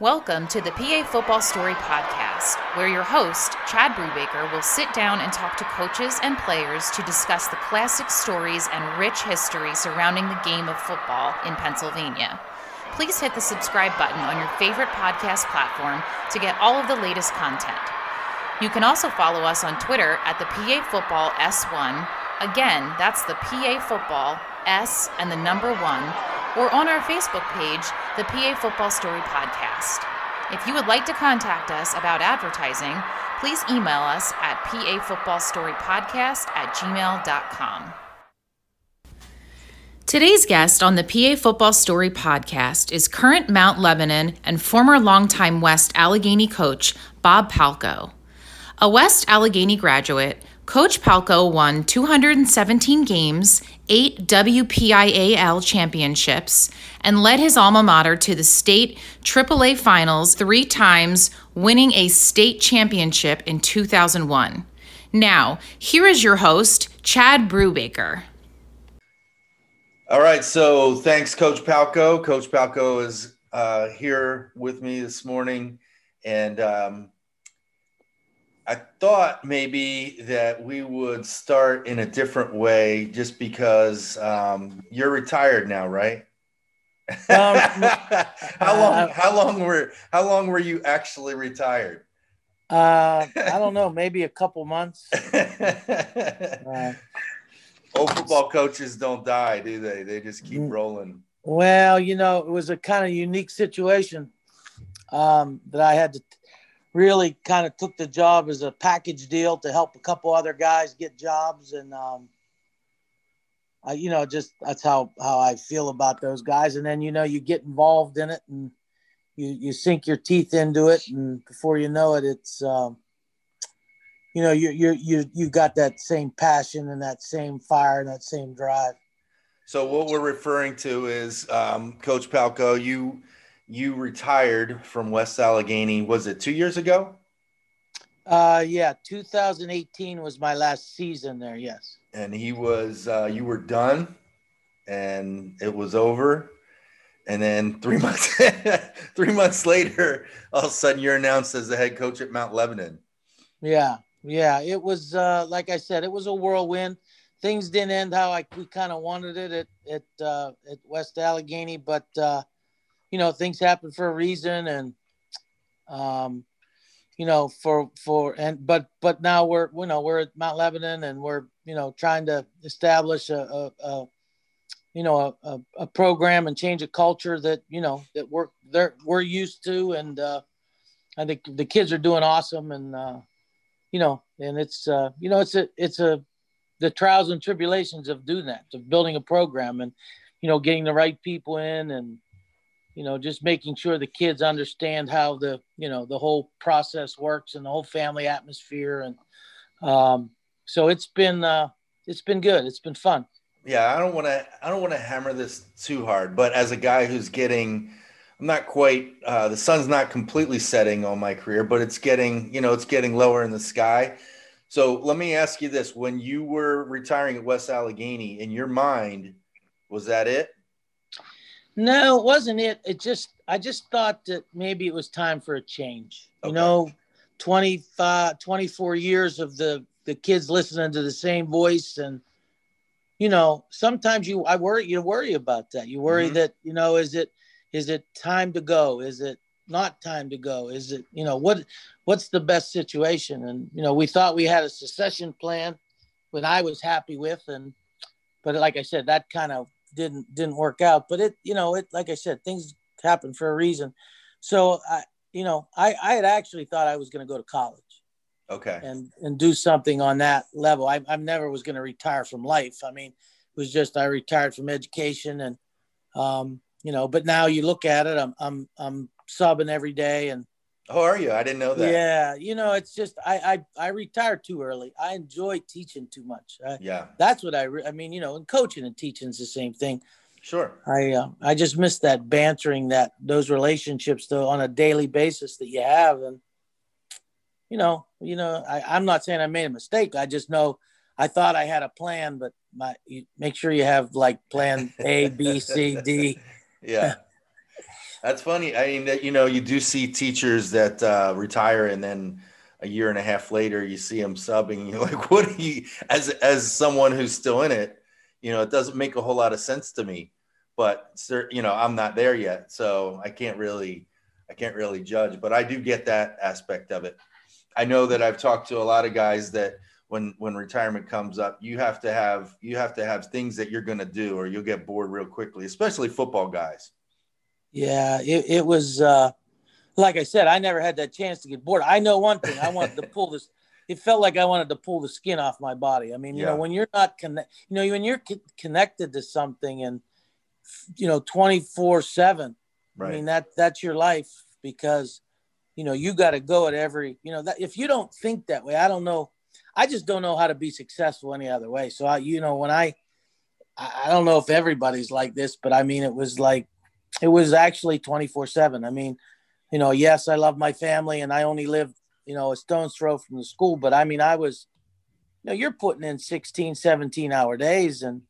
Welcome to the PA Football Story Podcast, where your host, Chad Brubaker, will sit down and talk to coaches and players to discuss the classic stories and rich history surrounding the game of football in Pennsylvania. Please hit the subscribe button on your favorite podcast platform to get all of the latest content. You can also follow us on Twitter at the PA Football S1. Again, that's the PA Football S and the number one or on our Facebook page, the PA Football Story Podcast. If you would like to contact us about advertising, please email us at pafootballstorypodcast at gmail.com. Today's guest on the PA Football Story podcast is current Mount Lebanon and former longtime West Allegheny coach Bob Palko. A West Allegheny graduate, Coach Palko won 217 games, eight WPIAL championships, and led his alma mater to the state AAA finals three times, winning a state championship in 2001. Now, here is your host, Chad Brubaker. All right, so thanks, Coach Palko. Coach Palko is uh, here with me this morning, and um, I thought maybe that we would start in a different way just because um, you're retired now, right? Um, how long uh, how long were how long were you actually retired? Uh, I don't know, maybe a couple months. uh, Old football coaches don't die, do they? They just keep mm. rolling. Well, you know, it was a kind of unique situation um, that I had to really kind of took the job as a package deal to help a couple other guys get jobs. And um, I, you know just that's how how I feel about those guys. And then you know you get involved in it and you you sink your teeth into it. And before you know it it's um, you know you you you you got that same passion and that same fire and that same drive. So what we're referring to is um, coach palko you you retired from West Allegheny. Was it two years ago? Uh, yeah, 2018 was my last season there. Yes. And he was, uh, you were done, and it was over. And then three months, three months later, all of a sudden you're announced as the head coach at Mount Lebanon. Yeah, yeah. It was uh, like I said, it was a whirlwind. Things didn't end how I we kind of wanted it at at uh, at West Allegheny, but uh, you know things happen for a reason and um you know for for and but but now we're you know we're at mount lebanon and we're you know trying to establish a, a, a you know a, a, program and change a culture that you know that we're they're we're used to and uh i think the kids are doing awesome and uh you know and it's uh you know it's a it's a the trials and tribulations of doing that of building a program and you know getting the right people in and you know just making sure the kids understand how the you know the whole process works and the whole family atmosphere and um, so it's been uh, it's been good. It's been fun. Yeah i don't want to i don't want to hammer this too hard but as a guy who's getting i'm not quite uh, the sun's not completely setting on my career but it's getting you know it's getting lower in the sky. So let me ask you this. When you were retiring at west allegheny in your mind was that it no, it wasn't it. It just I just thought that maybe it was time for a change. Okay. You know, 25 24 years of the the kids listening to the same voice and you know, sometimes you I worry you worry about that. You worry mm-hmm. that, you know, is it is it time to go? Is it not time to go? Is it, you know, what what's the best situation? And you know, we thought we had a succession plan that I was happy with and but like I said, that kind of didn't didn't work out. But it, you know, it like I said, things happen for a reason. So I, you know, I I had actually thought I was going to go to college. Okay. And and do something on that level. I I never was going to retire from life. I mean, it was just I retired from education and um, you know, but now you look at it, I'm I'm I'm subbing every day and Oh, are you? I didn't know that. Yeah, you know, it's just I I, I retired too early. I enjoy teaching too much. I, yeah, that's what I. Re- I mean, you know, and coaching and teaching is the same thing. Sure. I uh, I just miss that bantering, that those relationships though on a daily basis that you have, and you know, you know, I, I'm not saying I made a mistake. I just know I thought I had a plan, but my you make sure you have like plan A, B, C, D. Yeah. That's funny. I mean, that you know, you do see teachers that uh, retire and then a year and a half later you see them subbing. You're like, what are you? As as someone who's still in it, you know, it doesn't make a whole lot of sense to me. But you know, I'm not there yet, so I can't really, I can't really judge. But I do get that aspect of it. I know that I've talked to a lot of guys that when when retirement comes up, you have to have you have to have things that you're going to do, or you'll get bored real quickly, especially football guys. Yeah, it, it was uh, like I said, I never had that chance to get bored. I know one thing: I wanted to pull this. It felt like I wanted to pull the skin off my body. I mean, you yeah. know, when you're not connect, you know, when you're co- connected to something and you know, twenty four seven. I mean, that that's your life because you know you got to go at every. You know, that if you don't think that way, I don't know. I just don't know how to be successful any other way. So I, you know, when I, I don't know if everybody's like this, but I mean, it was like it was actually 24 7 i mean you know yes i love my family and i only live you know a stone's throw from the school but i mean i was you know you're putting in 16 17 hour days and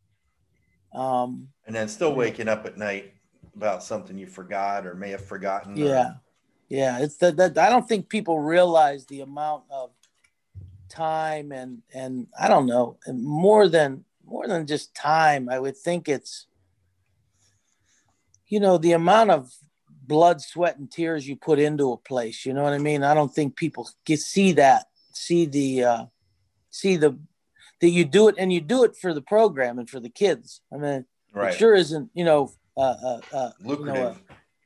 um and then still waking up at night about something you forgot or may have forgotten yeah or... yeah. It's that, that i don't think people realize the amount of time and and i don't know more than more than just time i would think it's you know, the amount of blood, sweat, and tears you put into a place. You know what I mean? I don't think people get see that, see the, uh, see the that you do it, and you do it for the program and for the kids. I mean, right. it sure isn't, you know, uh, uh, uh lucrative. You know,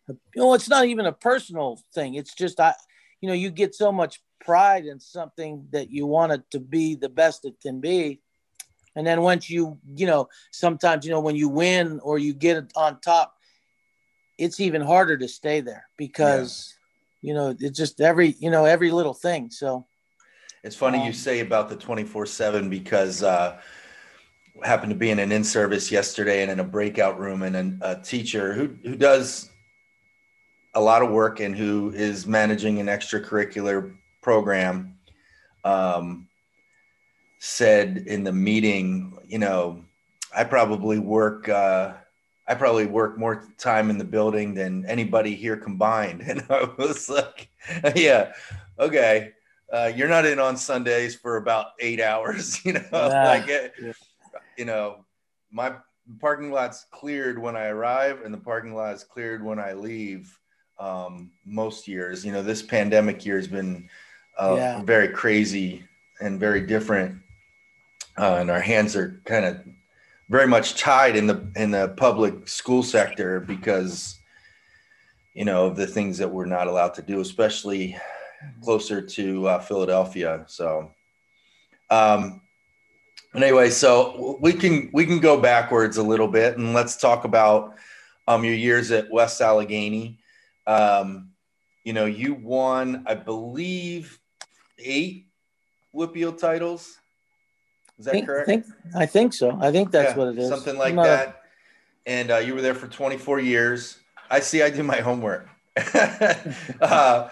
a, a, you know, it's not even a personal thing. It's just I, you know, you get so much pride in something that you want it to be the best it can be. And then once you, you know, sometimes, you know, when you win or you get it on top, it's even harder to stay there because yeah. you know it's just every you know every little thing so it's funny um, you say about the 24 7 because uh happened to be in an in-service yesterday and in a breakout room and a, a teacher who who does a lot of work and who is managing an extracurricular program um, said in the meeting you know i probably work uh, I probably work more time in the building than anybody here combined. And I was like, yeah, okay. Uh, you're not in on Sundays for about eight hours, you know, yeah. like, it, eh, you know, my parking lot's cleared when I arrive and the parking lot's cleared when I leave. Um, most years, you know, this pandemic year has been uh, yeah. very crazy and very different. Uh, and our hands are kind of very much tied in the in the public school sector because you know of the things that we're not allowed to do, especially closer to uh, Philadelphia. So, um, but anyway, so we can we can go backwards a little bit and let's talk about um, your years at West Allegheny. Um, you know, you won, I believe, eight WPIAL titles. Is that think, correct? Think, I think so. I think that's yeah, what it is. Something like that. And uh, you were there for 24 years. I see. I do my homework. uh,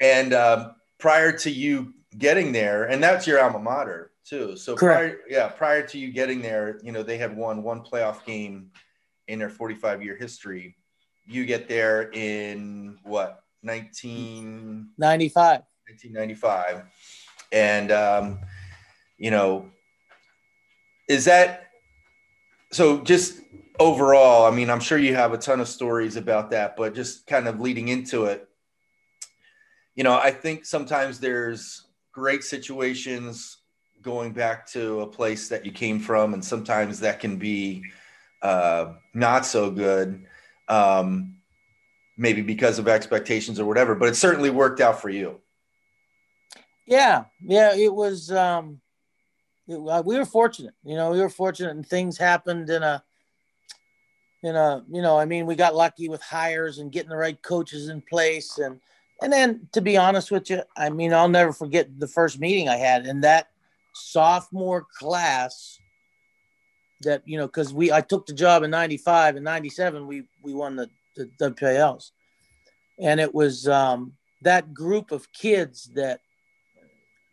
and uh, prior to you getting there, and that's your alma mater too. So Correct. prior, yeah, prior to you getting there, you know they had won one playoff game in their 45 year history. You get there in what 1995. 1995, and um, you know is that so just overall i mean i'm sure you have a ton of stories about that but just kind of leading into it you know i think sometimes there's great situations going back to a place that you came from and sometimes that can be uh, not so good um, maybe because of expectations or whatever but it certainly worked out for you. Yeah yeah it was um we were fortunate. You know, we were fortunate, and things happened in a in a you know, I mean, we got lucky with hires and getting the right coaches in place, and and then to be honest with you, I mean, I'll never forget the first meeting I had in that sophomore class. That you know, because we I took the job in '95 and '97, we we won the the WPIALs, and it was um, that group of kids that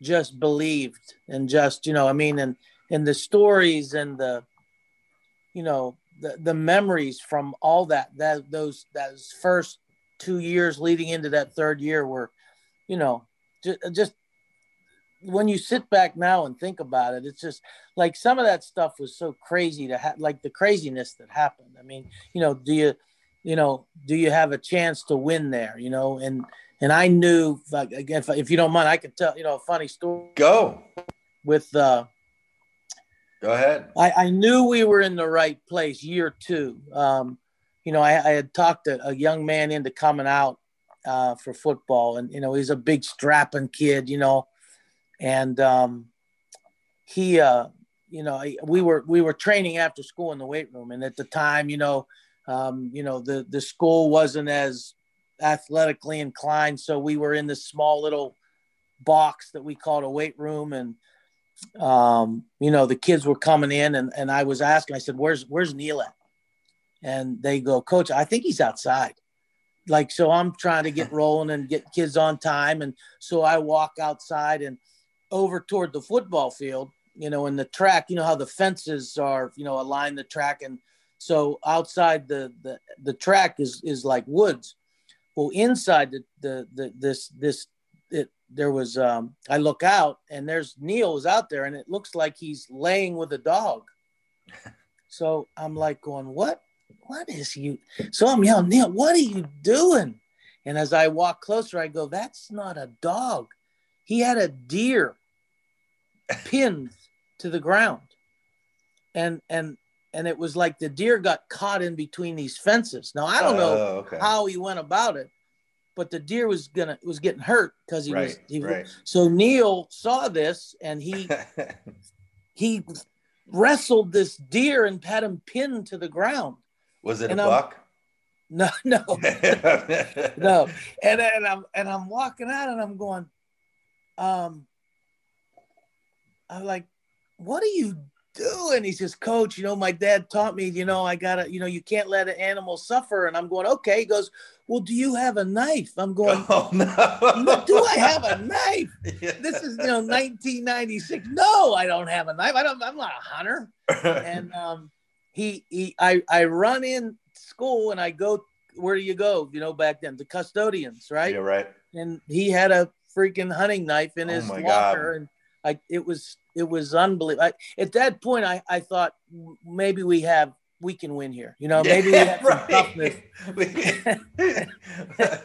just believed and just you know i mean and and the stories and the you know the, the memories from all that that those those first two years leading into that third year were, you know, just, just when you sit back now and think about it, it's just like some of that stuff was so crazy to have, like the craziness that happened. I mean, you know, do you, you know, do you have a chance to win there? You know, and and I knew, again, if, if you don't mind, I can tell, you know, a funny story. Go with. uh Go ahead. I, I knew we were in the right place year two. Um, you know, I, I had talked a, a young man into coming out uh, for football, and you know, he's a big strapping kid. You know, and um, he, uh, you know, we were we were training after school in the weight room, and at the time, you know, um, you know, the the school wasn't as athletically inclined, so we were in this small little box that we called a weight room, and um, you know, the kids were coming in, and and I was asking, I said, "Where's where's Neil at?" And they go, "Coach, I think he's outside." Like, so I'm trying to get rolling and get kids on time, and so I walk outside and over toward the football field, you know, in the track, you know how the fences are, you know, align the track, and so outside the the the track is is like woods. Well, inside the the, the this this it there was um I look out and there's Neil is out there and it looks like he's laying with a dog. So I'm like going, what? What is you? So I'm yelling, Neil, what are you doing? And as I walk closer, I go, that's not a dog. He had a deer pinned to the ground. And and and it was like the deer got caught in between these fences. Now I don't know Oh, okay. how he went about it, but the deer was gonna was getting hurt because he was Right, he was right. so Neil saw this and he he wrestled this deer and had him pinned to the ground. Was it a And I'm- buck? No, no, no. And and I'm and I'm walking out and I'm going, um, I'm like, what are you doing? He says, Coach, you know, my dad taught me, you know, I gotta, you know, you can't let an animal suffer. And I'm going, okay. He goes, Well, do you have a knife? I'm going, Oh no! Do I have a knife? This is you know 1996. No, I don't have a knife. I don't. I'm not a hunter. And um, he he I I run in school and I go. Where do you go? You know, back then the custodians, right? yeah, right. And he had a freaking hunting knife in Oh his locker, God. and I it was it was unbelievable. I, at that point, I I thought maybe we have we can win here. You know, maybe we Yeah, have some toughness.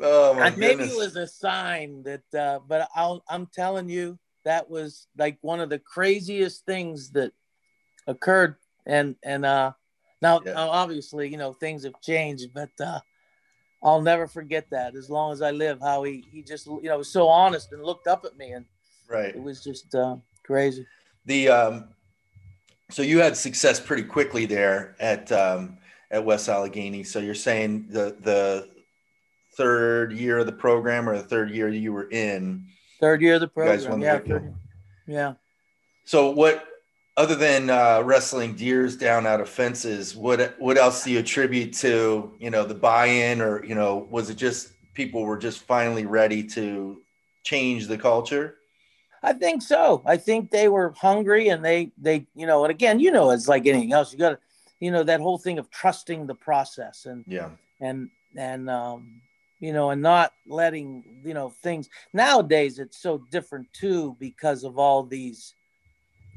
oh my maybe goodness. it was a sign that uh, but I'll, i'm telling you that was like one of the craziest things that occurred and and uh now, Yeah. now obviously you know things have changed but uh i'll never forget that as long as i live how he he just you know was so honest and looked up at me and right. it was just uh crazy The um, so you had success pretty quickly there at um, at West Allegheny. So you're saying the the third year of the program or the third year you were in. third year of the program the yeah Rick yeah So what other than uh, wrestling deers down out of fences, what what else do you attribute to you know the buy-in or you know was it just people were just finally ready to change the culture? I think so. I think they were hungry and they they you know and again you know it's like anything else. You got to you know that whole thing of trusting the process and Yeah, and and um you know and not letting you know things. Nowadays it's so different too because of all these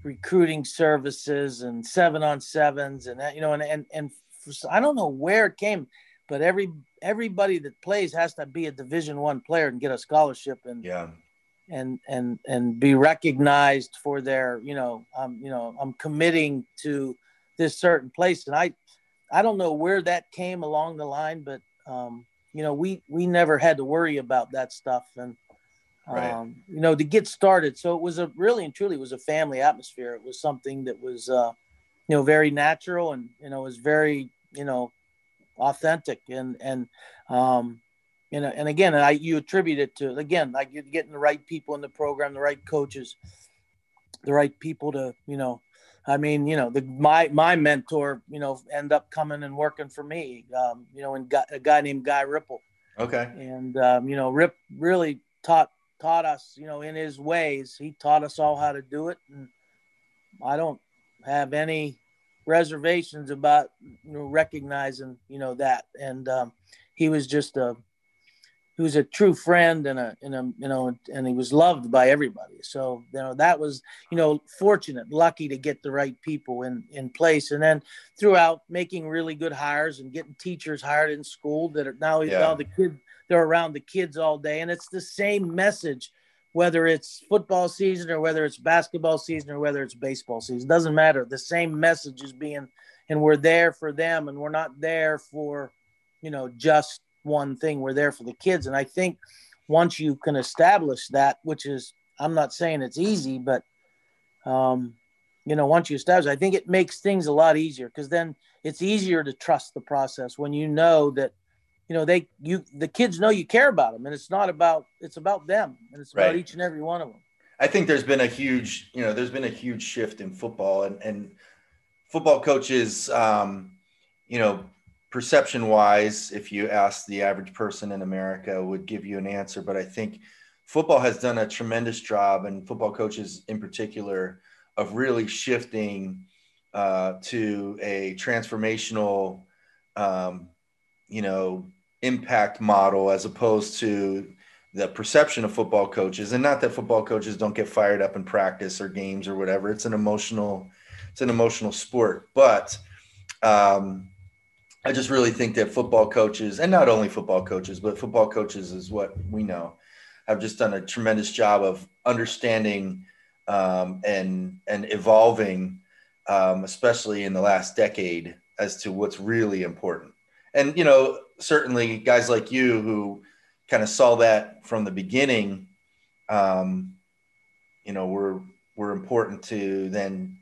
recruiting services and seven on sevens and that you know and and and for, I don't know where it came but every everybody that plays has to be a division one player and get a scholarship and yeah, and and and be recognized for their you know um you know i'm committing to this certain place. And i i don't know where that came along the line but um you know we we never had to worry about that stuff. And um Right. you know to get started. So it was a really and truly was a family atmosphere. It was something that was uh you know very natural and you know was very you know authentic. And and um you know, and again, I you attribute it to again, like you're getting the right people in the program, the right coaches, the right people to, you know, I mean, you know, the my my mentor, you know, end up coming and working for me, um, you know, and got a guy named Guy Ripple, okay, and um, you know, Rip really taught taught us, you know, in his ways. He taught us all how to do it, and I don't have any reservations about you know recognizing you know that. And um, he was just a he was a true friend and a, and a you know and he was loved by everybody. So you know that was you know fortunate lucky to get the right people in in place. And then throughout making really good hires and getting teachers hired in school that are now, yeah. now the kids they're around the kids all day. And it's the same message whether it's football season or whether it's basketball season or whether it's baseball season doesn't matter. The same message is being and we're there for them and we're not there for you know just one thing we're there for the kids and i think once you can establish that which is i'm not saying it's easy but um you know once you establish i think it makes things a lot easier because then it's easier to trust the process when you know that you know they you the kids know you care about them and it's not about it's about them and it's about right. each and every one of them i think there's been a huge you know there's been a huge shift in football and and football coaches um you know perception wise, if you ask the average person in America, would give you an answer. But I think football has done a tremendous job, and football coaches in particular, of really shifting uh, to a transformational, um, you know, impact model as opposed to the perception of football coaches. And not that football coaches don't get fired up in practice or games or whatever. It's an emotional, it's an emotional sport, but um, I just really think that football coaches, and not only football coaches, but football coaches is what we know, have just done a tremendous job of understanding um, and and evolving, um, especially in the last decade, as to what's really important. And you know, certainly guys like you who kind of saw that from the beginning, um, you know, were were important to then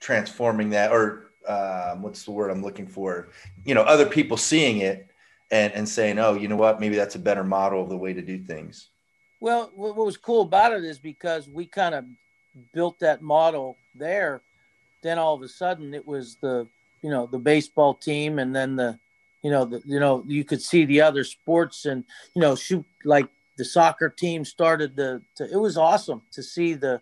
transforming that or um, what's the word I'm looking for? You know, other people seeing it and and saying, oh, you know what, maybe that's a better model of the way to do things. Well, what was cool about it is because we kind of built that model there. Then all of a sudden, it was the you know the baseball team, and then the you know the you know you could see the other sports, and you know shoot like the soccer team started to, to it was awesome to see the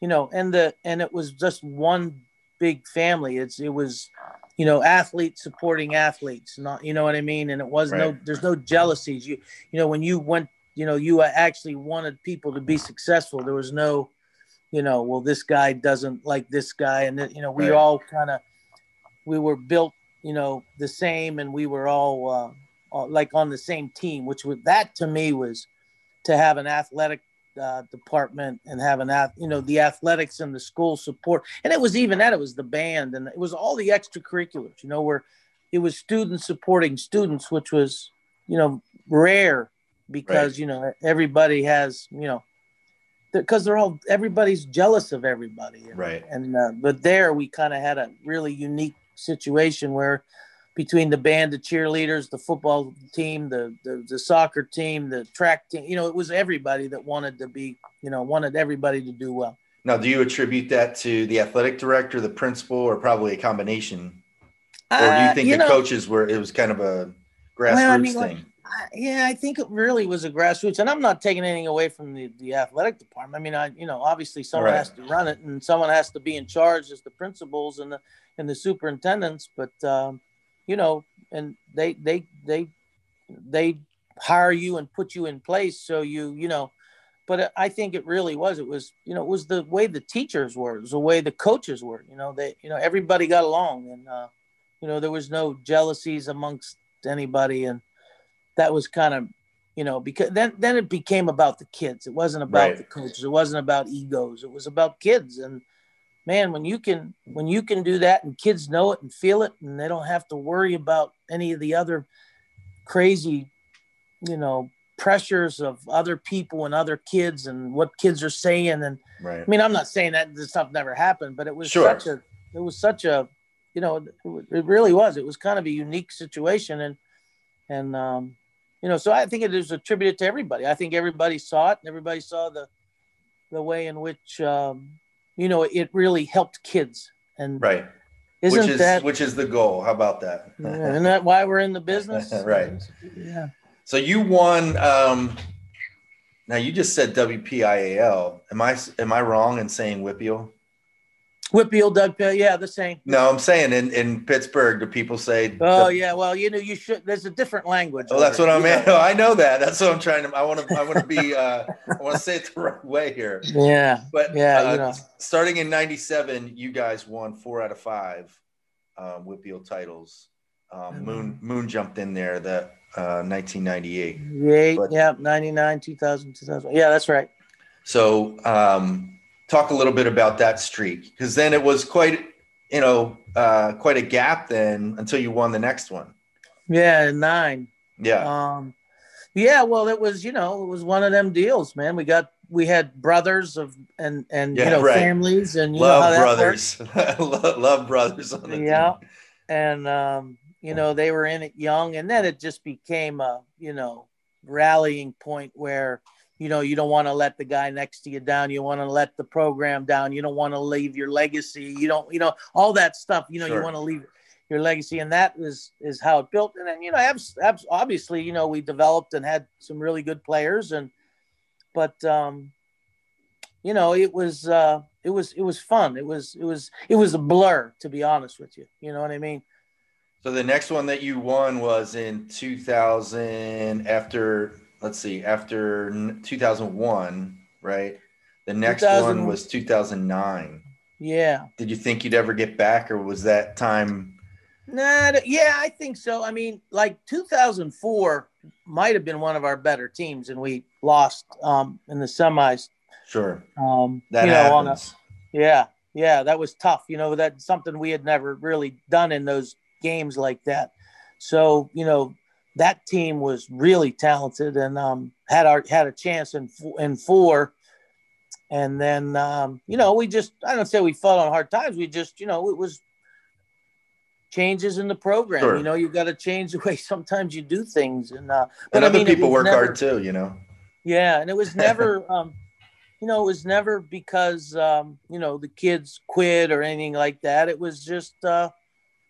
you know and the and it was just one big family. It's it was, you know, athletes supporting athletes. Not you know what I mean. And it was right. no there's no jealousies. You you know when you went you know you actually wanted people to be successful. There was no, you know, well this guy doesn't like this guy, and you know we right. all kind of we were built you know the same, and we were all. Uh, like on the same team, which was that to me was to have an athletic uh, department and having that, you know, the athletics and the school support. And it was even that, it was the band and it was all the extracurriculars, you know, where it was students supporting students, which was, you know, rare because, right. you know, everybody has, you know, because they're all, everybody's jealous of everybody. Right. And, uh, but there we kind of had a really unique situation where, between the band, the cheerleaders, the football team, the, the, the soccer team, the track team. You know, it was everybody that wanted to be, you know, wanted everybody to do well. Now, do you attribute that to the athletic director, the principal, or probably a combination? Or do you uh, think you the know, coaches were? It was kind of a grassroots well, I mean, thing. yeah, I think it really was a grassroots, and I'm not taking anything away from the, the athletic department. I mean, I you know obviously someone right. has to run it, and someone has to be in charge as the principals and the and the superintendents. But um, you know, and they they they they hire you and put you in place so you you know but i think it really was it was you know it was the way the teachers were it was the way the coaches were you know they you know everybody got along and uh you know there was no jealousies amongst anybody and that was kind of you know because then then it became about the kids. It wasn't about right. the coaches. It wasn't about egos. It was about kids and man, when you can when you can do that and kids know it and feel it and they don't have to worry about any of the other crazy, you know, pressures of other people and other kids and what kids are saying and right. I mean I'm not saying that this stuff never happened, but it was sure. such a it was such a you know it really was it was kind of a unique situation and and um you know so I think it is attributed to everybody. I think everybody saw it and everybody saw the the way in which um, you know, it really helped kids. And right. Isn't which is, that which is the goal? How about that? isn't that why we're in the business? right. Yeah. So you won. Um, now you just said WPIAL. Am I am I wrong in saying WPIAL? Wippyal, Doug Pill, yeah, the same. No, I'm saying in, in Pittsburgh, do people say? Oh the, yeah, well, you know, you should. There's a different language. Oh, that's what I'm. At. I know that. That's what I'm trying to. I want to. I want to be. Uh, I want to say it the right way here. Yeah. But yeah, uh, you know. starting in '97, you guys won four out of five um, Wippyal titles. Um, Moon Moon jumped in there that uh, 1998. Yeah, but, yeah, 99, 2000, 2000. Yeah, that's right. So, um, talk a little bit about that streak because then it was quite, you know, uh, quite a gap then until you won the next one. Yeah, nine. Yeah. Um, yeah. Well, it was, you know, it was one of them deals, man. We got, we had brothers of and and Yeah, you know right. families and you love brothers. love, love brothers on the yeah team. and um you know they were in it young and then it just became a you know rallying point where you know you don't want to let the guy next to you down. You want to let the program down. You don't want to leave your legacy. You don't you know all that stuff you know Sure. you want to leave your legacy. And that is is how it built. And then you know abs- abs- obviously you know we developed and had some really good players. And but um you know it was uh it was it was fun. It was it was it was a blur to be honest with you. You know what i mean? So the next one that you won was in 2000 after let's see after 2001, right? The next 2000 one was 2009. yeah Did you think you'd ever get back or was that time Nah, yeah, I think so. I mean, like 2004 might have been one of our better teams, and we lost um, in the semis. sure Um, that you know, on a, happens? yeah, yeah, that was tough. You know, that's something we had never really done in those games like that. So, you know, that team was really talented and um, had our had a chance in in four. And then, um, you know, we just I don't say we fell on hard times. We just, you know, it was changes in the program. Sure. You know, you've got to change the way sometimes you do things. And uh, and I other mean, people work never- hard too, you know. yeah, and it was never, um, you know, it was never because um, you know the kids quit or anything like that. It was just, uh,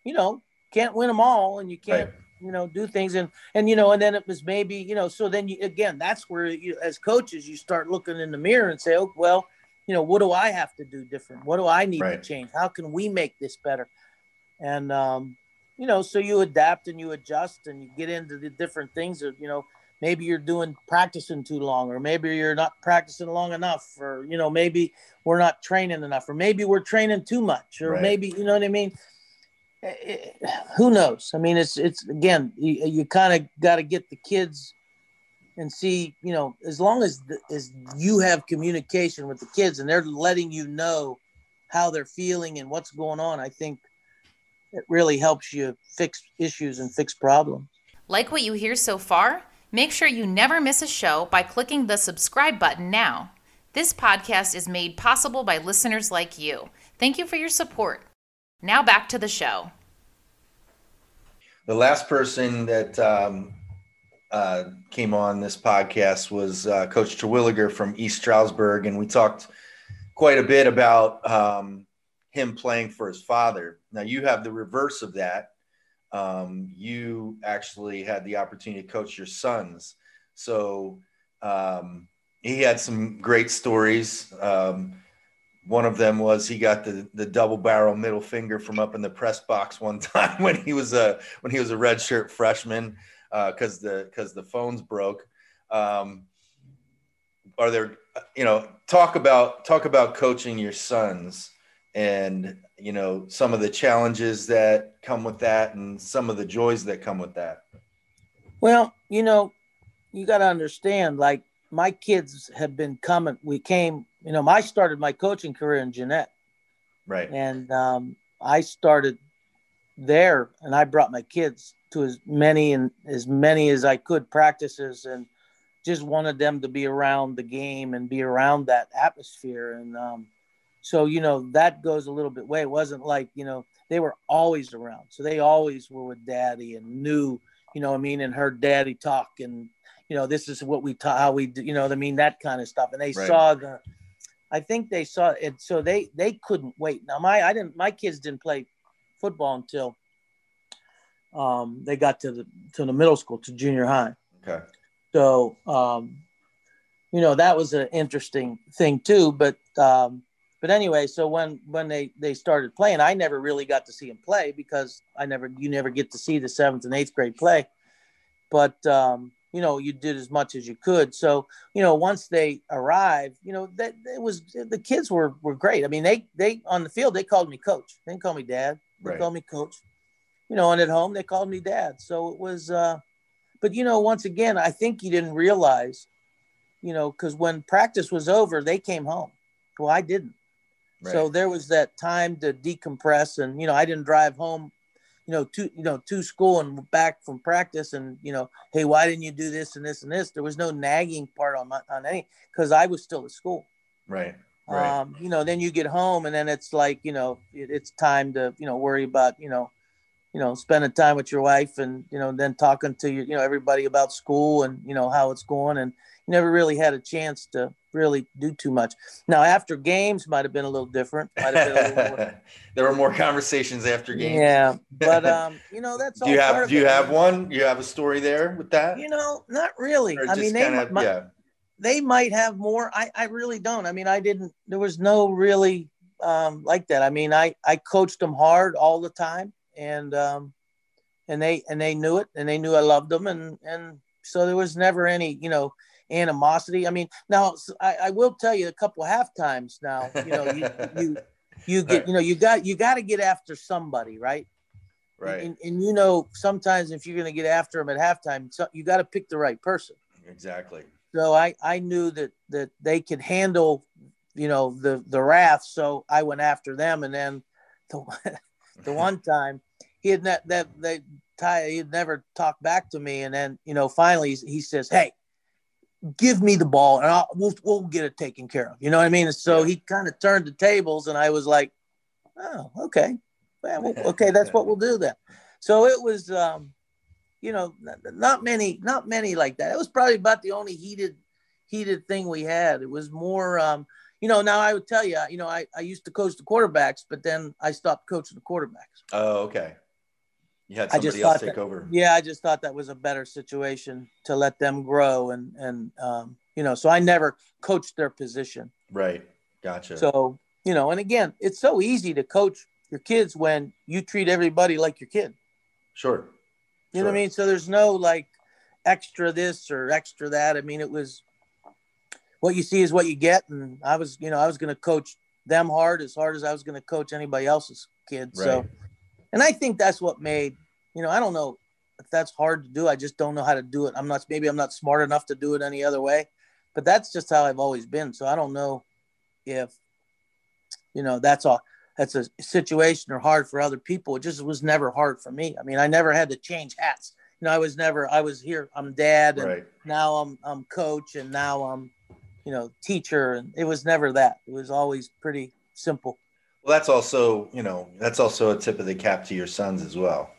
you know, can't win them all, and you can't, Right. You know, do things, and and you know, and then it was maybe, you know, so then you again, that's where you, as coaches, you start looking in the mirror and say, oh, well, you know, what do I have to do different? What do I need Right. to change? How can we make this better? And um, you know, so you adapt and you adjust and you get into the different things that you know maybe you're doing practicing too long or maybe you're not practicing long enough or you know maybe we're not training enough or maybe we're training too much or Right. maybe you know what i mean Eh, who knows i mean it's it's again you, you kind of got to get the kids and see you know as long as the, as you have communication with the kids and they're letting you know how they're feeling and what's going on i think it really helps you fix issues and fix problems Like what you hear so far? Make sure you never miss a show by clicking the subscribe button now. This podcast is made possible by listeners like you. Thank you for your support. Now back to the show. The last person that um, uh, came on this podcast was uh, Coach Terwilliger from East Stroudsburg, and we talked quite a bit about um, him playing for his father. Now you have the reverse of that. Um, you actually had the opportunity to coach your sons, so um, he had some great stories. Um, one of them was he got the the double barrel middle finger from up in the press box one time when he was a when he was a redshirt freshman because the because the phones broke. Um, are there you know talk about talk about coaching your sons and you know some of the challenges that come with that and some of the joys that come with that. Well, you know, you got to understand, like my kids have been coming. We came, you know, I started my coaching career in Jeannette, Right. and um, I started there, and I brought my kids to as many and as many as I could practices, and just wanted them to be around the game and be around that atmosphere. And um, so, you know, that goes a little bit way. It wasn't like, you know, they were always around, so they always were with daddy and knew you know what I mean, and heard daddy talk and you know, this is what we taught how we do, you know what I mean, that kind of stuff. And they Right. saw the I think they saw it so they they couldn't wait. Now my I didn't my kids didn't play football until um they got to the to the middle school to junior high. Okay. So um you know that was an interesting thing too, but um but anyway, so when when they they started playing, I never really got to see them play because I never you never get to see the seventh and eighth grade play. But um, you know, you did as much as you could. So you know, once they arrived, you know that it was the kids were were great. I mean, they they on the field they called me coach. They didn't call me dad. They right. called me coach. You know, and at home they called me dad. So it was. uh But you know, once again, I think you didn't realize, you know, because when practice was over, they came home. Well, I didn't. Right. So there was that time to decompress, and you know, I didn't drive home, you know, to you know to school and back from practice, and you know, hey, why didn't you do this and this and this? There was no nagging part on my on any because I was still at school. Right. Right. Um, you know, then you get home, and then it's like you know, it, it's time to you know worry about you know, you know, spending time with your wife, and you know, then talking to you, you know, everybody about school and you know how it's going, and you never really had a chance to really do too much. Now, after games might have been a little different. there were more conversations after games. Yeah, but um, you know that's. All. Do you have Do you it. have one? You have a story there with that? You know, not really. I mean, they might, yeah. they might have more. I I really don't. I mean, I didn't. There was no really um, like that. I mean, I I coached them hard all the time, and um, and they and they knew it, and they knew I loved them, and and so there was never any you know animosity. I mean, now I, I will tell you a couple half times now, you know, you, you, you get, you know, you got, you got to get after somebody, right? Right. And, and, you know, sometimes if you're going to get after them at halftime, so you got to pick the right person. Exactly. So I, I knew that, that they could handle, you know, the, the wrath. So I went after them. And then the, the one time he had that, that, they, Ty, he'd never talked back to me. And then, you know, finally he says, Hey, give me the ball and I'll, we'll, we'll get it taken care of. You know what I mean? so yeah. he kind of turned the tables and I was like, oh, okay. Well, okay, that's what we'll do then. So it was, um, you know, not many, not many like that. It was probably about the only heated, heated thing we had. It was more, um, you know, now I would tell you, you know, I, I used to coach the quarterbacks, but then I stopped coaching the quarterbacks. Oh, okay. You had somebody else take that, over. Yeah, I just thought that was a better situation to let them grow and and um, you know, so I never coached their position. Right. Gotcha. So, you know, and again, it's so easy to coach your kids when you treat everybody like your kid. Sure. You sure. know what I mean? So there's no like extra this or extra that. I mean, it was what you see is what you get. And I was, you know, I was going to coach them hard as hard as I was going to coach anybody else's kids. Right. So and I think that's what made, you know, I don't know if that's hard to do. I just don't know how to do it. I'm not, maybe I'm not smart enough to do it any other way, but that's just how I've always been. So I don't know if, you know, that's all, that's a situation or hard for other people. It just was never hard for me. I mean, I never had to change hats. You know, I was never, I was here, I'm dad, and right. now I'm, I'm coach, and now I'm, you know, teacher. And it was never that. It was always pretty simple. Well, that's also, you know, that's also a tip of the cap to your sons as well.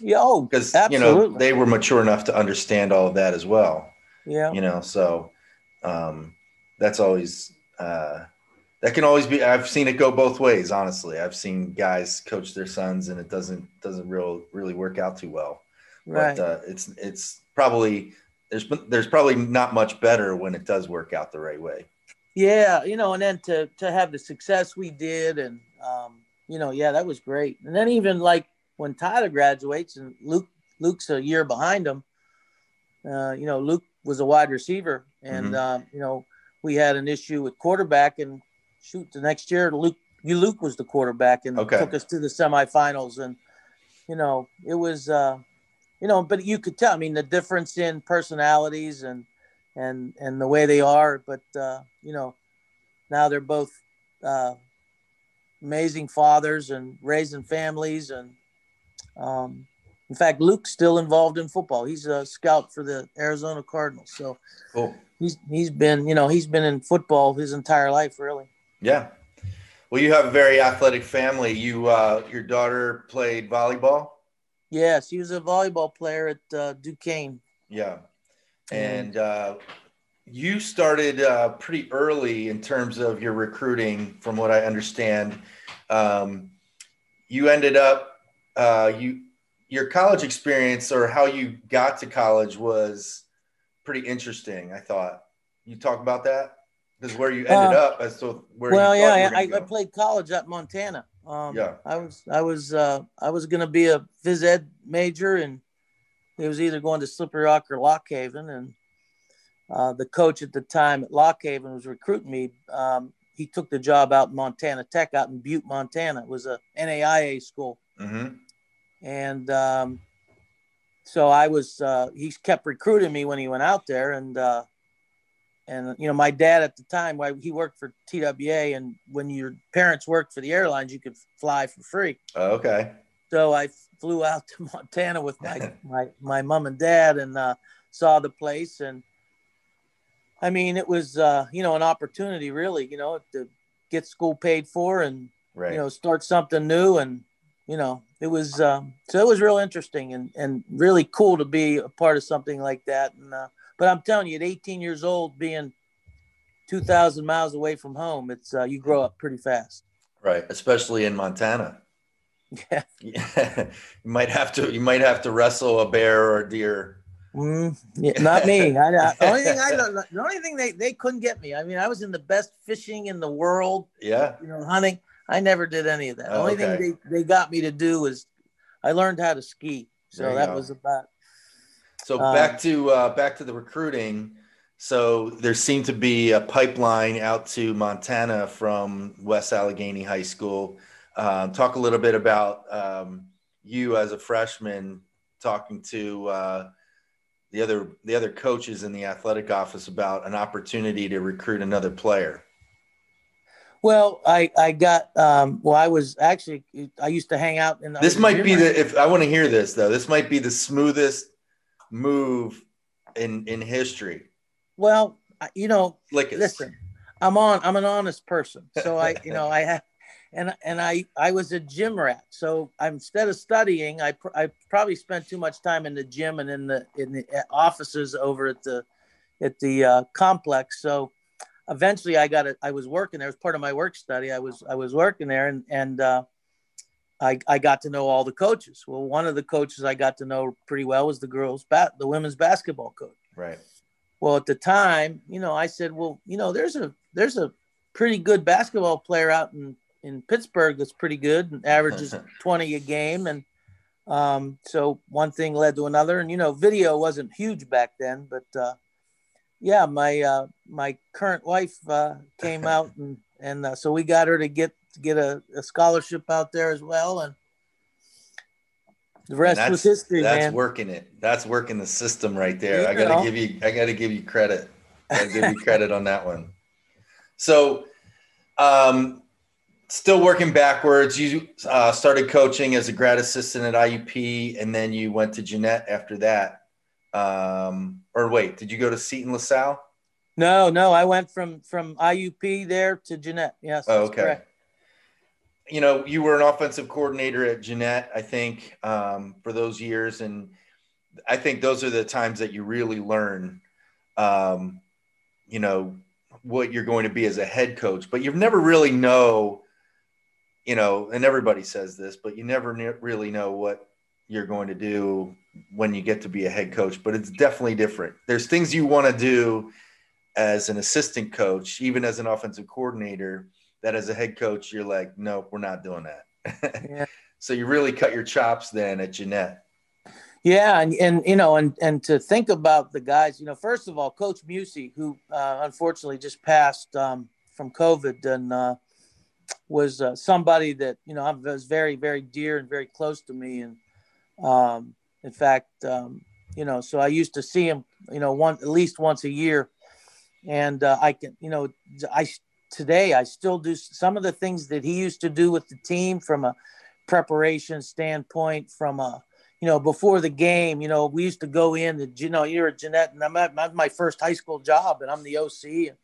Yeah, oh, because you know they were mature enough to understand all of that as well. Yeah, you know, so um, that's always uh, that can always be. I've seen it go both ways. Honestly, I've seen guys coach their sons, and it doesn't doesn't real really work out too well. Right. But uh, it's it's probably there's there's probably not much better when it does work out the right way. Yeah, you know, and then to to have the success we did, and um, you know, yeah, that was great. And then even like when Tyler graduates and Luke Luke's a year behind him, uh, you know, Luke was a wide receiver, and mm-hmm. uh, you know, we had an issue with quarterback, and shoot, the next year Luke you Luke was the quarterback and okay. took us to the semifinals, and you know, it was. Uh, you know, but you could tell. I mean, the difference in personalities and and and the way they are. But uh, you know, now they're both uh, amazing fathers and raising families and um, in fact luke's still involved in football he's a scout for the arizona cardinals so cool. he's he's been you know he's been in football his entire life really yeah well you have a very athletic family you uh, your daughter played volleyball yes he was a volleyball player at uh, duquesne yeah and uh, you started uh, pretty early in terms of your recruiting, from what I understand. Um, you ended up uh, you your college experience or how you got to college was pretty interesting. I thought you talk about that. Is where you ended uh, up as to where. Well, yeah, I, I, played college at Montana. Um, yeah, I was I was uh, I was going to be a phys ed major, and it was either going to Slippery Rock or Lock Haven, and uh, the coach at the time at Lock Haven was recruiting me. Um, he took the job out in Montana Tech, out in Butte, Montana. It was a NAIA school, mm-hmm. and um, so I was. Uh, he kept recruiting me when he went out there, and uh, and you know my dad at the time, why he worked for TWA, and when your parents worked for the airlines, you could fly for free. Oh, okay. So I flew out to Montana with my my my mom and dad, and uh, saw the place and I mean, it was uh, you know an opportunity, really, you know, to get school paid for and right. you know start something new, and you know it was um, so it was real interesting and and really cool to be a part of something like that. And uh, but I'm telling you, at 18 years old, being 2,000 miles away from home, it's uh, you grow up pretty fast. Right, especially in Montana. Yeah. yeah. you might have to you might have to wrestle a bear or a deer Mm, yeah, not me. I, I, the only thing I the only thing they, they couldn't get me. I mean, I was in the best fishing in the world. Yeah. You know, hunting. I never did any of that. The oh, only okay. thing they, they got me to do was I learned how to ski. So that go. was about. So um, back to uh, back to the recruiting. So there seemed to be a pipeline out to Montana from West Allegheny High School. Uh, talk a little bit about um, you as a freshman talking to uh, the other the other coaches in the athletic office about an opportunity to recruit another player? Well, I I got um, well. I was actually I used to hang out in. The, this might be the if I want to hear this though. This might be the smoothest move in in history. Well, you know, Lick listen, I'm on. I'm an honest person, so I you know I have and and I I was a gym rat. So I, instead of studying, I pr- I probably spent too much time in the gym and in the in the uh, offices over at the at the uh, complex. So eventually, I got it. I was working there as part of my work study. I was I was working there, and and uh, I I got to know all the coaches. Well, one of the coaches I got to know pretty well was the girls bat the women's basketball coach. Right. Well, at the time, you know, I said, well, you know, there's a there's a pretty good basketball player out in in Pittsburgh that's pretty good and averages 20 a game. And um, so one thing led to another. And, you know, video wasn't huge back then, but uh, yeah, my uh, my current wife uh, came out and, and uh, so we got her to get to get a, a scholarship out there as well. And the rest was history, that's man. working it. That's working the system right there. You I got to give you, I got to give you credit. I give you credit on that one. So, um, still working backwards. You uh, started coaching as a grad assistant at IUP, and then you went to Jeannette after that. Um, or wait, did you go to Seton LaSalle? No, no, I went from from IUP there to Jeannette. Yes. Oh, okay. Correct. You know, you were an offensive coordinator at Jeannette, I think, um, for those years, and I think those are the times that you really learn. Um, you know what you're going to be as a head coach, but you've never really know you know, and everybody says this, but you never ne- really know what you're going to do when you get to be a head coach, but it's definitely different. There's things you want to do as an assistant coach, even as an offensive coordinator, that as a head coach, you're like, nope, we're not doing that. yeah. So you really cut your chops then at Jeannette. Yeah, and, and you know, and and to think about the guys, you know, first of all, Coach Musey, who uh, unfortunately just passed um, from COVID, and uh, was uh, somebody that you know I was very very dear and very close to me and um, in fact um, you know so i used to see him you know one at least once a year and uh, i can you know i today i still do some of the things that he used to do with the team from a preparation standpoint from a you know before the game you know we used to go in and you know you're a jeannette and i'm at my first high school job and i'm the oc and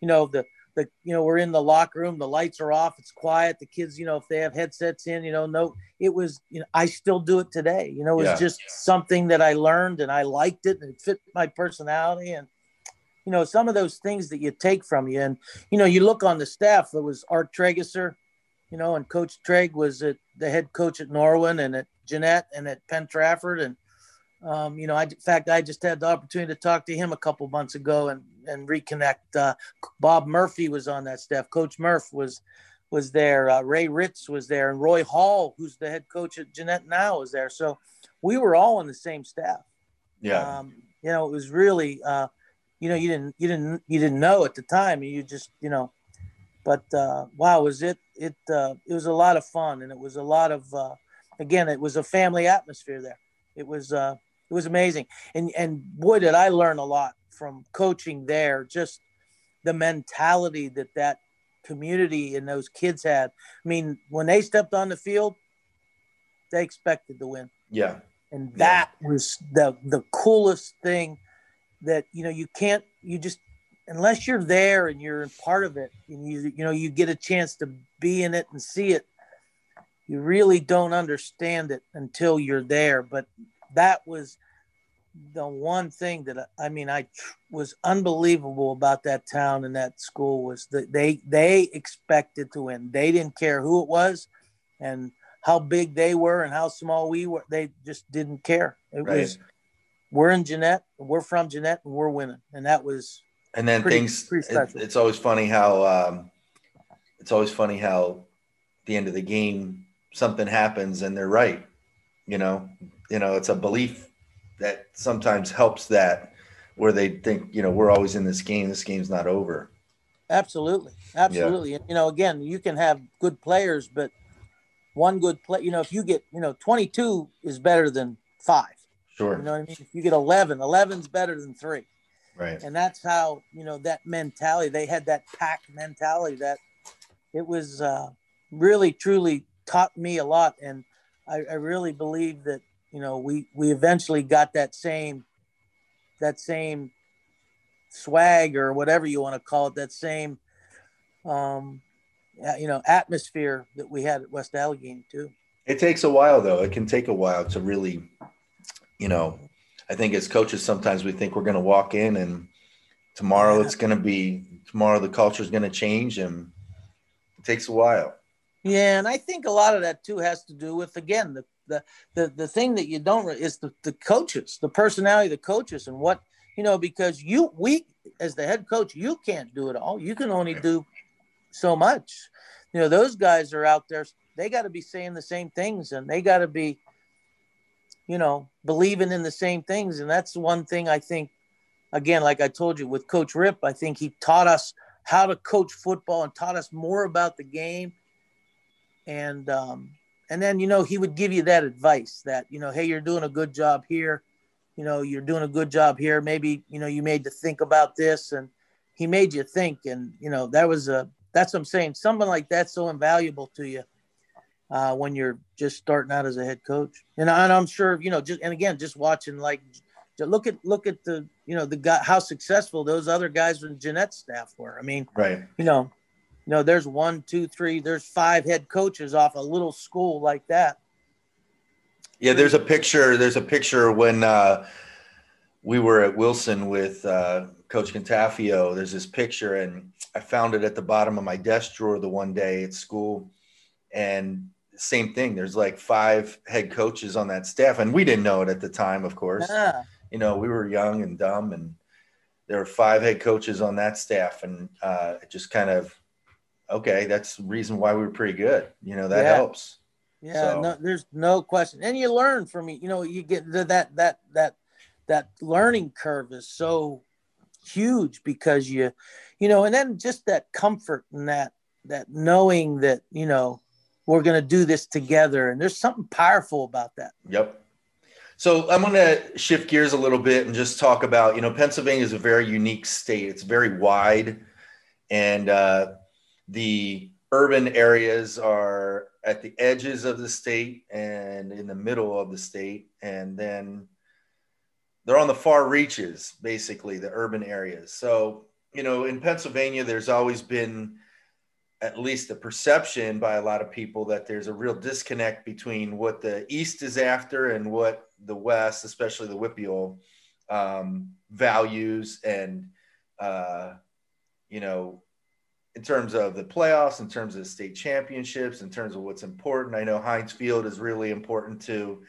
you know the the you know we're in the locker room the lights are off it's quiet the kids you know if they have headsets in you know no it was you know i still do it today you know it was yeah. just something that i learned and i liked it and it fit my personality and you know some of those things that you take from you and you know you look on the staff there was art tregesser you know and coach treg was at the head coach at norwin and at jeannette and at penn trafford and Um, you know, I, in fact, I just had the opportunity to talk to him a couple months ago and and reconnect. Uh, Bob Murphy was on that staff. Coach Murph was was there. Uh, Ray Ritz was there, and Roy Hall, who's the head coach at Jeannette now, was there. So we were all on the same staff. Yeah. Um, you know, it was really, uh, you know, you didn't, you didn't, you didn't know at the time. You just, you know, but uh, wow, was it? It uh, it was a lot of fun, and it was a lot of, uh, again, it was a family atmosphere there. It was, uh, it was amazing, and and boy, did I learn a lot from coaching there. Just the mentality that that community and those kids had. I mean, when they stepped on the field, they expected to win. Yeah. And that yeah. was the the coolest thing that you know you can't you just unless you're there and you're part of it and you you know you get a chance to be in it and see it you really don't understand it until you're there but that was the one thing that I mean I was unbelievable about that town and that school was that they they expected to win. They didn't care who it was and how big they were and how small we were. They just didn't care. It right. was we're in Jeannette, we're from Jeannette, and we're women, and that was. And then pretty, things. Pretty it, it's always funny how um, it's always funny how the end of the game something happens and they're right. You know, you know, it's a belief that sometimes helps that where they think, you know, we're always in this game. This game's not over. Absolutely. Absolutely. Yeah. You know, again, you can have good players, but one good play, you know, if you get, you know, 22 is better than five. Sure. You know what I mean? If you get 11, 11's better than three. Right. And that's how, you know, that mentality, they had that pack mentality that it was uh, really, truly taught me a lot. And I, I really believe that you know, we we eventually got that same that same swag or whatever you want to call it, that same um, you know atmosphere that we had at West Allegheny too. It takes a while though. It can take a while to really, you know, I think as coaches sometimes we think we're going to walk in and tomorrow it's going to be tomorrow the culture is going to change and it takes a while. Yeah, and I think a lot of that too has to do with again the the the, the thing that you don't is the, the coaches, the personality of the coaches, and what you know because you we as the head coach you can't do it all. You can only do so much. You know those guys are out there. They got to be saying the same things, and they got to be, you know, believing in the same things. And that's one thing I think. Again, like I told you with Coach Rip, I think he taught us how to coach football and taught us more about the game. And um, and then you know he would give you that advice that you know hey you're doing a good job here. You know you're doing a good job here. Maybe you know you made to think about this and he made you think. And you know that was a that's what i'm saying. Someone like that's so invaluable to you uh, when you're just starting out as a head coach and, I, and i'm sure you know just and again just watching like look at look at the you know the guy how successful those other guys in Jeannette's staff were i mean right you know you know, there's one, two, three, there's five head coaches off a little school like that. Yeah, there's a picture. There's a picture when uh, we were at Wilson with uh, Coach Cantafio. There's this picture, and I found it at the bottom of my desk drawer the one day at school. And same thing. There's like five head coaches on that staff, and we didn't know it at the time, of course. Yeah. You know, we were young and dumb, and there were five head coaches on that staff, and uh, it just kind of okay, that's the reason why we were pretty good. You know, that yeah. helps. Yeah, so. no, there's no question. And you learn from it. you know, you get the, that that that that learning curve is so huge because you you know, and then just that comfort and that that knowing that, you know, we're going to do this together and there's something powerful about that. Yep. So I'm going to shift gears a little bit and just talk about, you know, Pennsylvania is a very unique state. It's very wide and uh, the urban areas are at the edges of the state and in the middle of the state and then they're on the far reaches basically the urban areas so you know in pennsylvania there's always been at least the perception by a lot of people that there's a real disconnect between what the east is after and what the west especially the WPIAL um, values and uh, you know in terms of the playoffs, in terms of the state championships, in terms of what's important. I know Heinz Field is really important to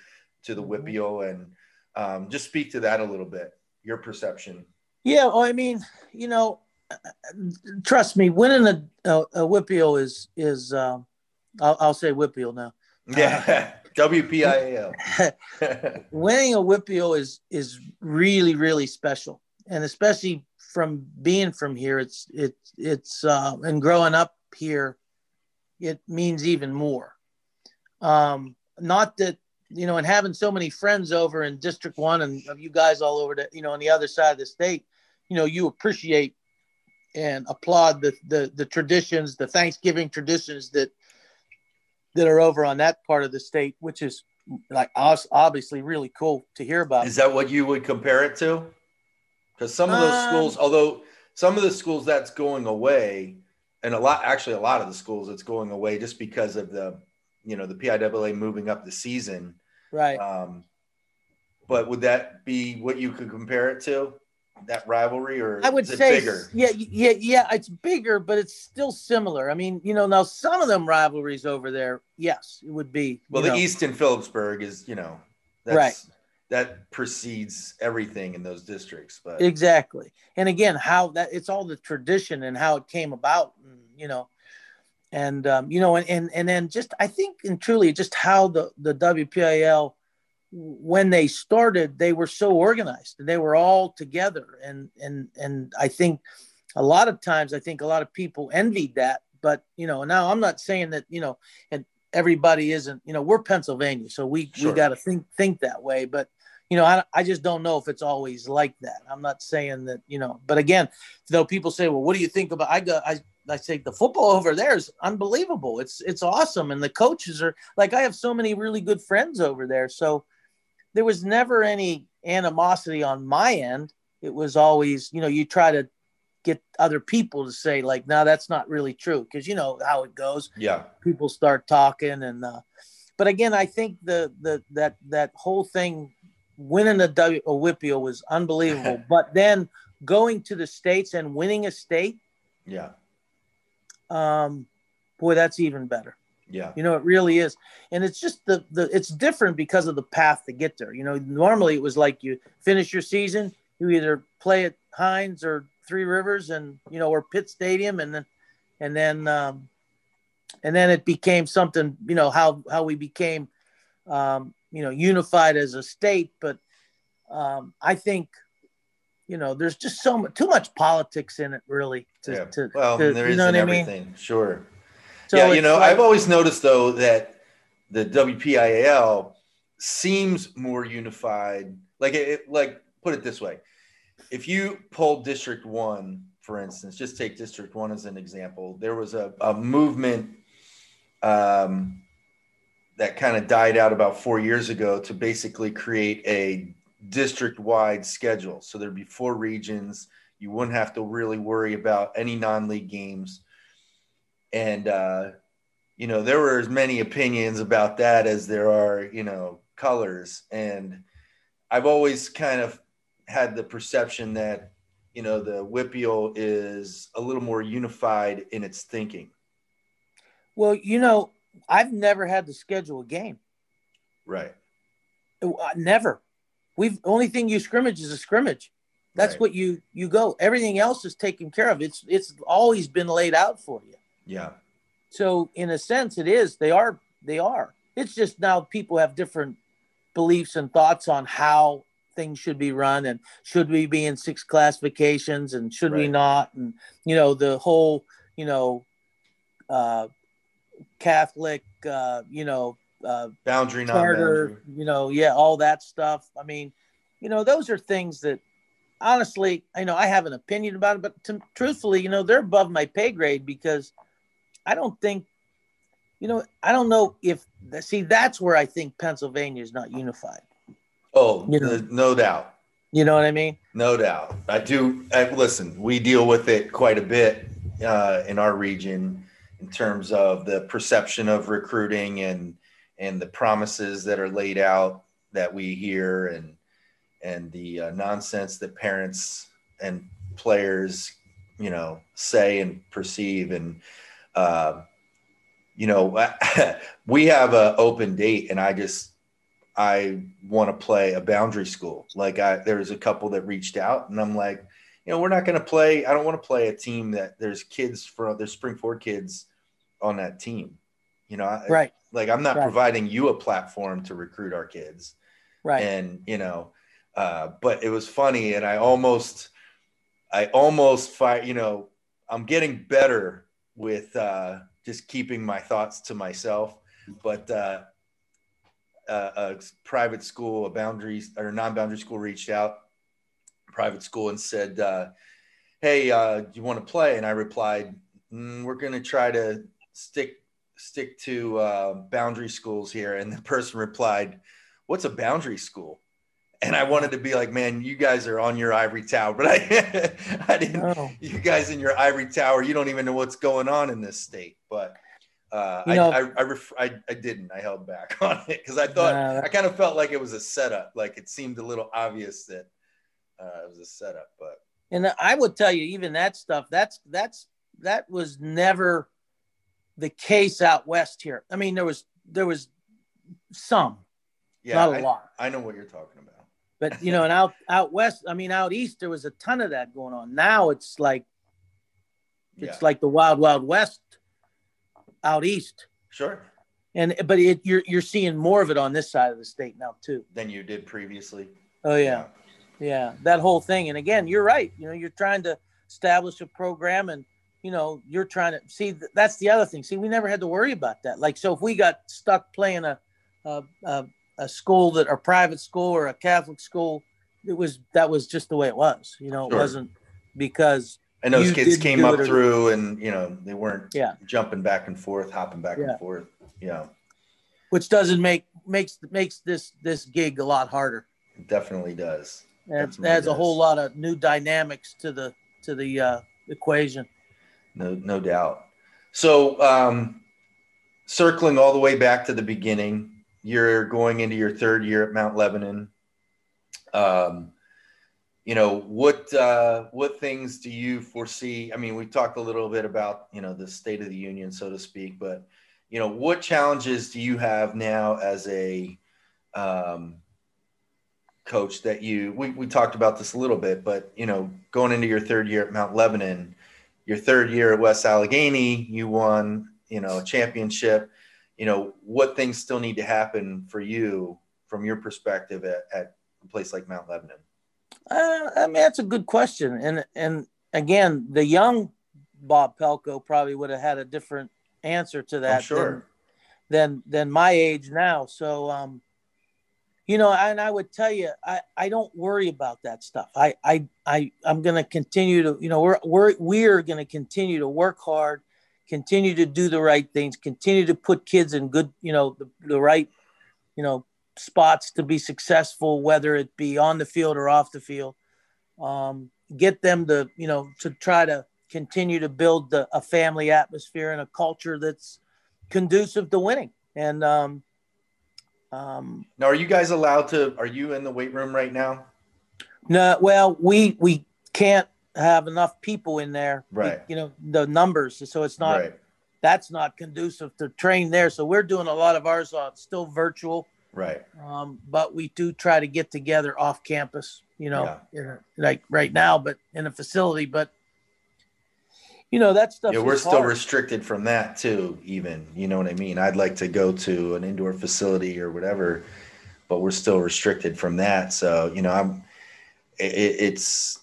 to the mm-hmm. And Um, just speak to that a little bit, your perception. Yeah, well, I mean, you know, trust me, winning a, a, a is is um, I'll, I'll say WPIAL now. Yeah, WPIAL. winning a WPIAL is is really really special, and especially from being from here, it's it's it's uh, and growing up here, it means even more. Um, not that you know, and having so many friends over in District One and of you guys all over the you know on the other side of the state, you know, you appreciate and applaud the the, the traditions, the Thanksgiving traditions that that are over on that part of the state, which is like obviously really cool to hear about. Is that what you would compare it to? Because some of those um, schools, although some of the schools that's going away, and a lot actually a lot of the schools that's going away just because of the you know the PIAA moving up the season. Right. Um, but would that be what you could compare it to? That rivalry, or I would say, bigger? yeah, yeah, yeah. It's bigger, but it's still similar. I mean, you know, now some of them rivalries over there, yes, it would be. Well, the know. Easton Phillipsburg is, you know, right. That precedes everything in those districts, but exactly. And again, how that it's all the tradition and how it came about, and, you know, and um, you know, and, and and then just I think and truly just how the the WPIAL when they started, they were so organized and they were all together. And and and I think a lot of times I think a lot of people envied that. But you know, now I'm not saying that, you know, and everybody isn't, you know, we're Pennsylvania, so we sure. we gotta think think that way. But you know, I, I just don't know if it's always like that. I'm not saying that, you know, but again, though people say, well, what do you think about, I go, I, I say the football over there is unbelievable. It's, it's awesome. And the coaches are like, I have so many really good friends over there. So, there was never any animosity on my end. It was always, you know, you try to get other people to say like, no, that's not really true. Cause you know how it goes. Yeah. People start talking and, uh, but again, I think the, the, that, that whole thing winning a, w, a WPIAL was unbelievable, but then going to the States and winning a state. Yeah. Um, boy, that's even better. Yeah. You know, it really is. And it's just the the it's different because of the path to get there. You know, normally it was like you finish your season, you either play at Heinz or Three Rivers and you know, or Pitt Stadium and then and then um and then it became something, you know, how how we became um, you know, unified as a state, but um I think you know, there's just so much, too much politics in it, really. To, yeah. to well, to, there is you know everything. mean? Sure. So yeah, you know, like, I've always noticed though that the WPIAL seems more unified. Like it, like put it this way: if you pull District One, for instance, just take District One as an example, there was a, a movement um, that kind of died out about four years ago to basically create a district-wide schedule. So there'd be four regions. You wouldn't have to really worry about any non-league games and uh, you know there were as many opinions about that as there are you know colors. And i've always kind of had the perception that you know the WPIAL is a little more unified in its thinking. Well you know i've never had to schedule a game. Right. Uh, never. We've only thing you scrimmage is a scrimmage. That's right. what you you go. Everything else is taken care of. It's it's always been laid out for you yeah. So in a sense, it is. They are. They are. It's just now people have different beliefs and thoughts on how things should be run and should we be in six classifications and should right. we not and you know the whole you know uh catholic uh you know uh boundary charter you know yeah all that stuff i mean you know those are things that honestly i know i have an opinion about it but to, truthfully you know they're above my pay grade because I don't think, you know, I don't know if see that's where I think Pennsylvania is not unified. Oh, you know? no doubt. You know what I mean? No doubt. I do. I, listen, we deal with it quite a bit uh, in our region in terms of the perception of recruiting and and the promises that are laid out that we hear and and the uh, nonsense that parents and players you know say and perceive and uh, you know, we have an open date, and I just I want to play a boundary school. Like I, there's a couple that reached out, and I'm like, you know, we're not going to play. I don't want to play a team that there's kids from there's spring forward kids on that team. You know, right? Like I'm not Right. providing you a platform to recruit our kids, Right. and you know, uh, but it was funny, and I almost, I almost fight. You know, I'm getting better with uh, just keeping my thoughts to myself, but. Uh, uh, a private school, a boundaries or non-boundary school reached out, private school, and said, uh, "Hey, uh, do you want to play?" And I replied, mm, "We're going to try to stick stick to uh, boundary schools here." And the person replied, "What's a boundary school?" And I wanted to be like, "Man, you guys are on your ivory tower," but I, I didn't. Oh. You guys in your ivory tower, you don't even know what's going on in this state, but. Uh, I, know- I, I, ref- I, I didn't. I held back on it because I thought that- I kind of felt like it was a setup. Like it seemed a little obvious that uh, it was a setup, but And I would tell you, even that stuff, that's that's that was never the case out west here. I mean, there was there was some, yeah, not a I, lot. I know what you're talking about. But you know, and out out west, I mean, out east, there was a ton of that going on. Now it's like Yeah, it's like the wild wild west out east, sure. and but it, you're you're seeing more of it on this side of the state now too. Than you did previously. Oh yeah, yeah, that whole thing. And again, you're right. You know, you're trying to establish a program, and you know, you're trying to see. That's the other thing. See, we never had to worry about that. Like, so if we got stuck playing a a, a, a school that a private school or a Catholic school, it was that was just the way it was. You know, it Sure. wasn't because And those kids came up it through, and you know they weren't Yeah. jumping back and forth, hopping back Yeah. and forth. Yeah, which doesn't make makes makes this this gig a lot harder. it definitely does. Definitely adds a whole lot of new dynamics to the to the uh, equation. No, no doubt. So, um, circling all the way back to the beginning, you're going into your third year at Mount Lebanon. Um, you know what uh, what things do you foresee? I mean, we talked a little bit about you know the state of the union, so to speak, but you know what challenges do you have now as a um, coach that you we, we talked about this a little bit, but you know going into your third year at Mount Lebanon your third year at West Allegheny, you won, you know, a championship. You know, what things still need to happen for you from your perspective at, at a place like Mount Lebanon? Uh, I mean, that's a good question, and and again, the young Bob Palko probably would have had a different answer to that. I'm sure. Than, than than my age now. So, um, you know, and I would tell you, I I don't worry about that stuff. I I I I'm gonna continue to, you know, we're we're we're gonna continue to work hard, continue to do the right things, continue to put kids in good, you know, the, the right, you know, spots to be successful, whether it be on the field or off the field. Um, get them to, you know, to try to continue to build the, a family atmosphere and a culture that's conducive to winning. And um, um, Now, are you guys allowed to? Are you in the weight room right now? no, well, we we can't have enough people in there. Right. you know the numbers, so it's not right, that's not conducive to train there. So we're doing a lot of ours uh, still virtual. right. um, but we do try to get together off campus, you know, you know, like right now, but in a facility. But you know that stuff. Yeah, we're still hard. restricted from that too. Even you know what I mean. I'd like to go to an indoor facility or whatever, but we're still restricted from that. So you know, I'm. It, it's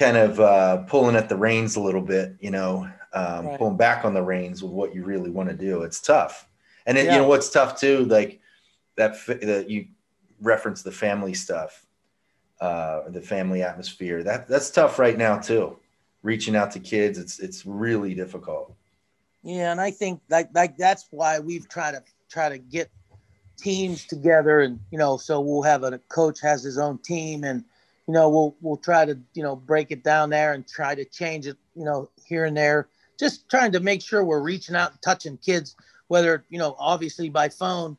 kind of uh, pulling at the reins a little bit. You know, um, Right. pulling back on the reins with what you really want to do. It's tough, and it, Yeah. you know what's tough too. Like that that you reference the family stuff, uh, the family atmosphere. That that's tough right now too reaching out to kids it's it's really difficult Yeah, and I think like like that's why we've tried to try to get teams together, and you know, so we'll have a, coach has his own team, and you know, we'll we'll try to you know break it down there and try to change it, you know, here and there, just trying to make sure we're reaching out and touching kids, whether you know, obviously by phone,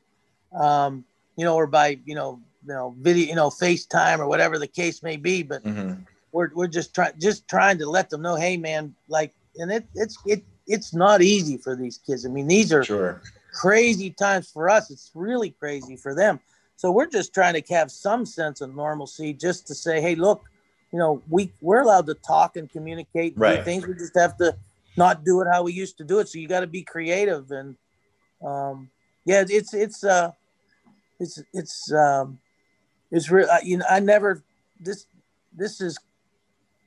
um, you know, or by you know, you know, video, you know, FaceTime or whatever the case may be, but Mhm. we're, we're just trying just trying to let them know hey man like and it it's it it's not easy for these kids. I mean these are sure. crazy times for us. It's really crazy for them So we're just trying to have some sense of normalcy, just to say, hey, look, you know, we we're allowed to talk and communicate and Right. do things. We just have to not do it how we used to do it. So you got to be creative and, um, yeah, it's it's uh, it's it's um, it's real. You know, I never this this is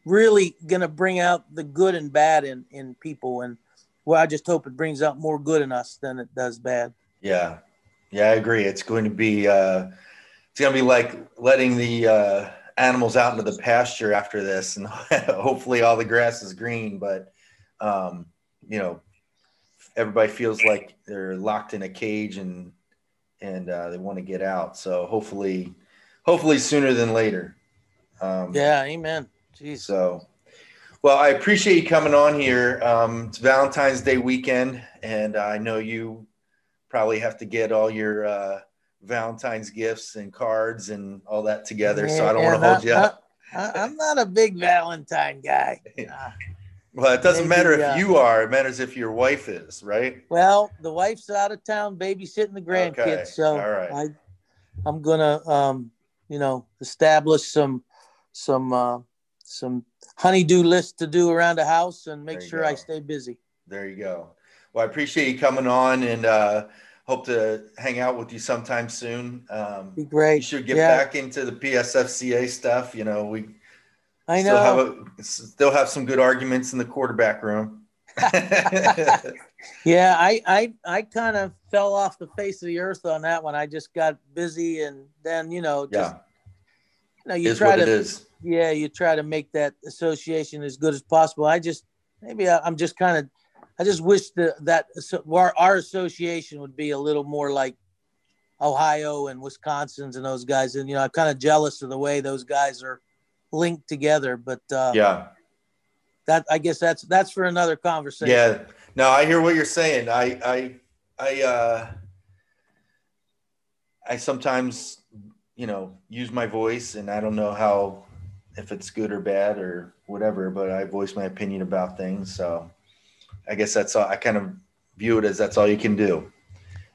really gonna bring out the good and bad in in people, and well, I just hope it brings out more good in us than it does bad. Yeah, yeah, I agree. It's going to be uh, it's going to be like letting the uh, animals out into the pasture after this, and hopefully all the grass is green. But um, you know, everybody feels like they're locked in a cage and and uh, they want to get out. So hopefully, hopefully sooner than later. Um, Yeah, amen. Jeez. so, well, I appreciate you coming on here. Um, it's Valentine's Day weekend, and I know you probably have to get all your uh, Valentine's gifts and cards and all that together. so I don't want to hold you up. I, I'm not a big Valentine guy. Uh, Well, it doesn't maybe, matter if uh, you are; it matters if your wife is, right? well, the wife's out of town babysitting the grandkids, Okay, so right. I, I'm gonna, um, you know, establish some, some, uh, some honeydew list to do around the house and make sure I stay busy. There you go. Well, I appreciate you coming on, and uh, hope to hang out with you sometime soon. Um, Be you great. should get Yeah. back into the PSFCA stuff. You know, we I still know. have a, still have some good arguments in the quarterback room. Yeah, I I I kind of fell off the face of the earth on that one. I just got busy, and then you know, just yeah, you know, you is try to yeah, you try to make that association as good as possible. I just maybe I, I'm just kind of I just wish that that so- our, our association would be a little more like Ohio and Wisconsin's and those guys. And you know, I'm kind of jealous of the way those guys are linked together. But uh, Yeah, that I guess that's that's for another conversation. yeah. No, I hear what you're saying. I, I, I, uh, I sometimes, you know, use my voice, and I don't know how, if it's good or bad or whatever, but I voice my opinion about things. So, I guess that's all. I kind of view it as that's all you can do.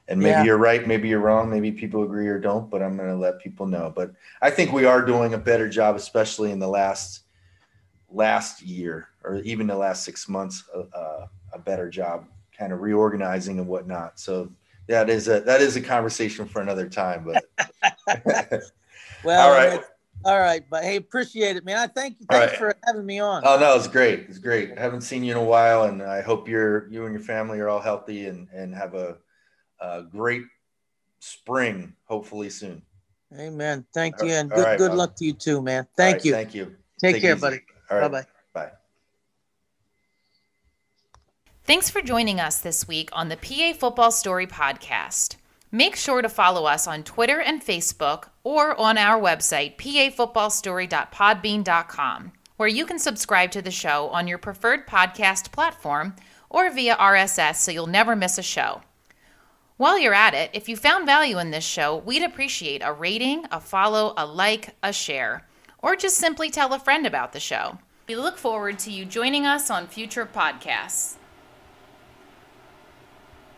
And maybe Yeah. you're right, maybe you're wrong, maybe people agree or don't, but I'm going to let people know. But I think we are doing a better job, especially in the last last year or even the last six months, uh, a better job, kind of reorganizing and whatnot. So that is a that is a conversation for another time. But Well, all right. It's- all right, but hey, appreciate it, man. I thank you. Thanks right. for having me on. oh no, it's great. It's great. I haven't seen you in a while, and I hope you're you and your family are all healthy and and have a, a great spring. Hopefully soon. Amen. Thank All- you, and good right, good Bob. luck to you too, man. Thank right, you. Thank you. Take, Take care, easy. buddy. All right. Bye bye. Bye. Thanks for joining us this week on the PA Football Story podcast. Make sure to follow us on Twitter and Facebook or on our website, pafootballstory.podbean.com, where you can subscribe to the show on your preferred podcast platform or via RSS so you'll never miss a show. While you're at it, if you found value in this show, we'd appreciate a rating, a follow, a like, a share, or just simply tell a friend about the show. We look forward to you joining us on future podcasts.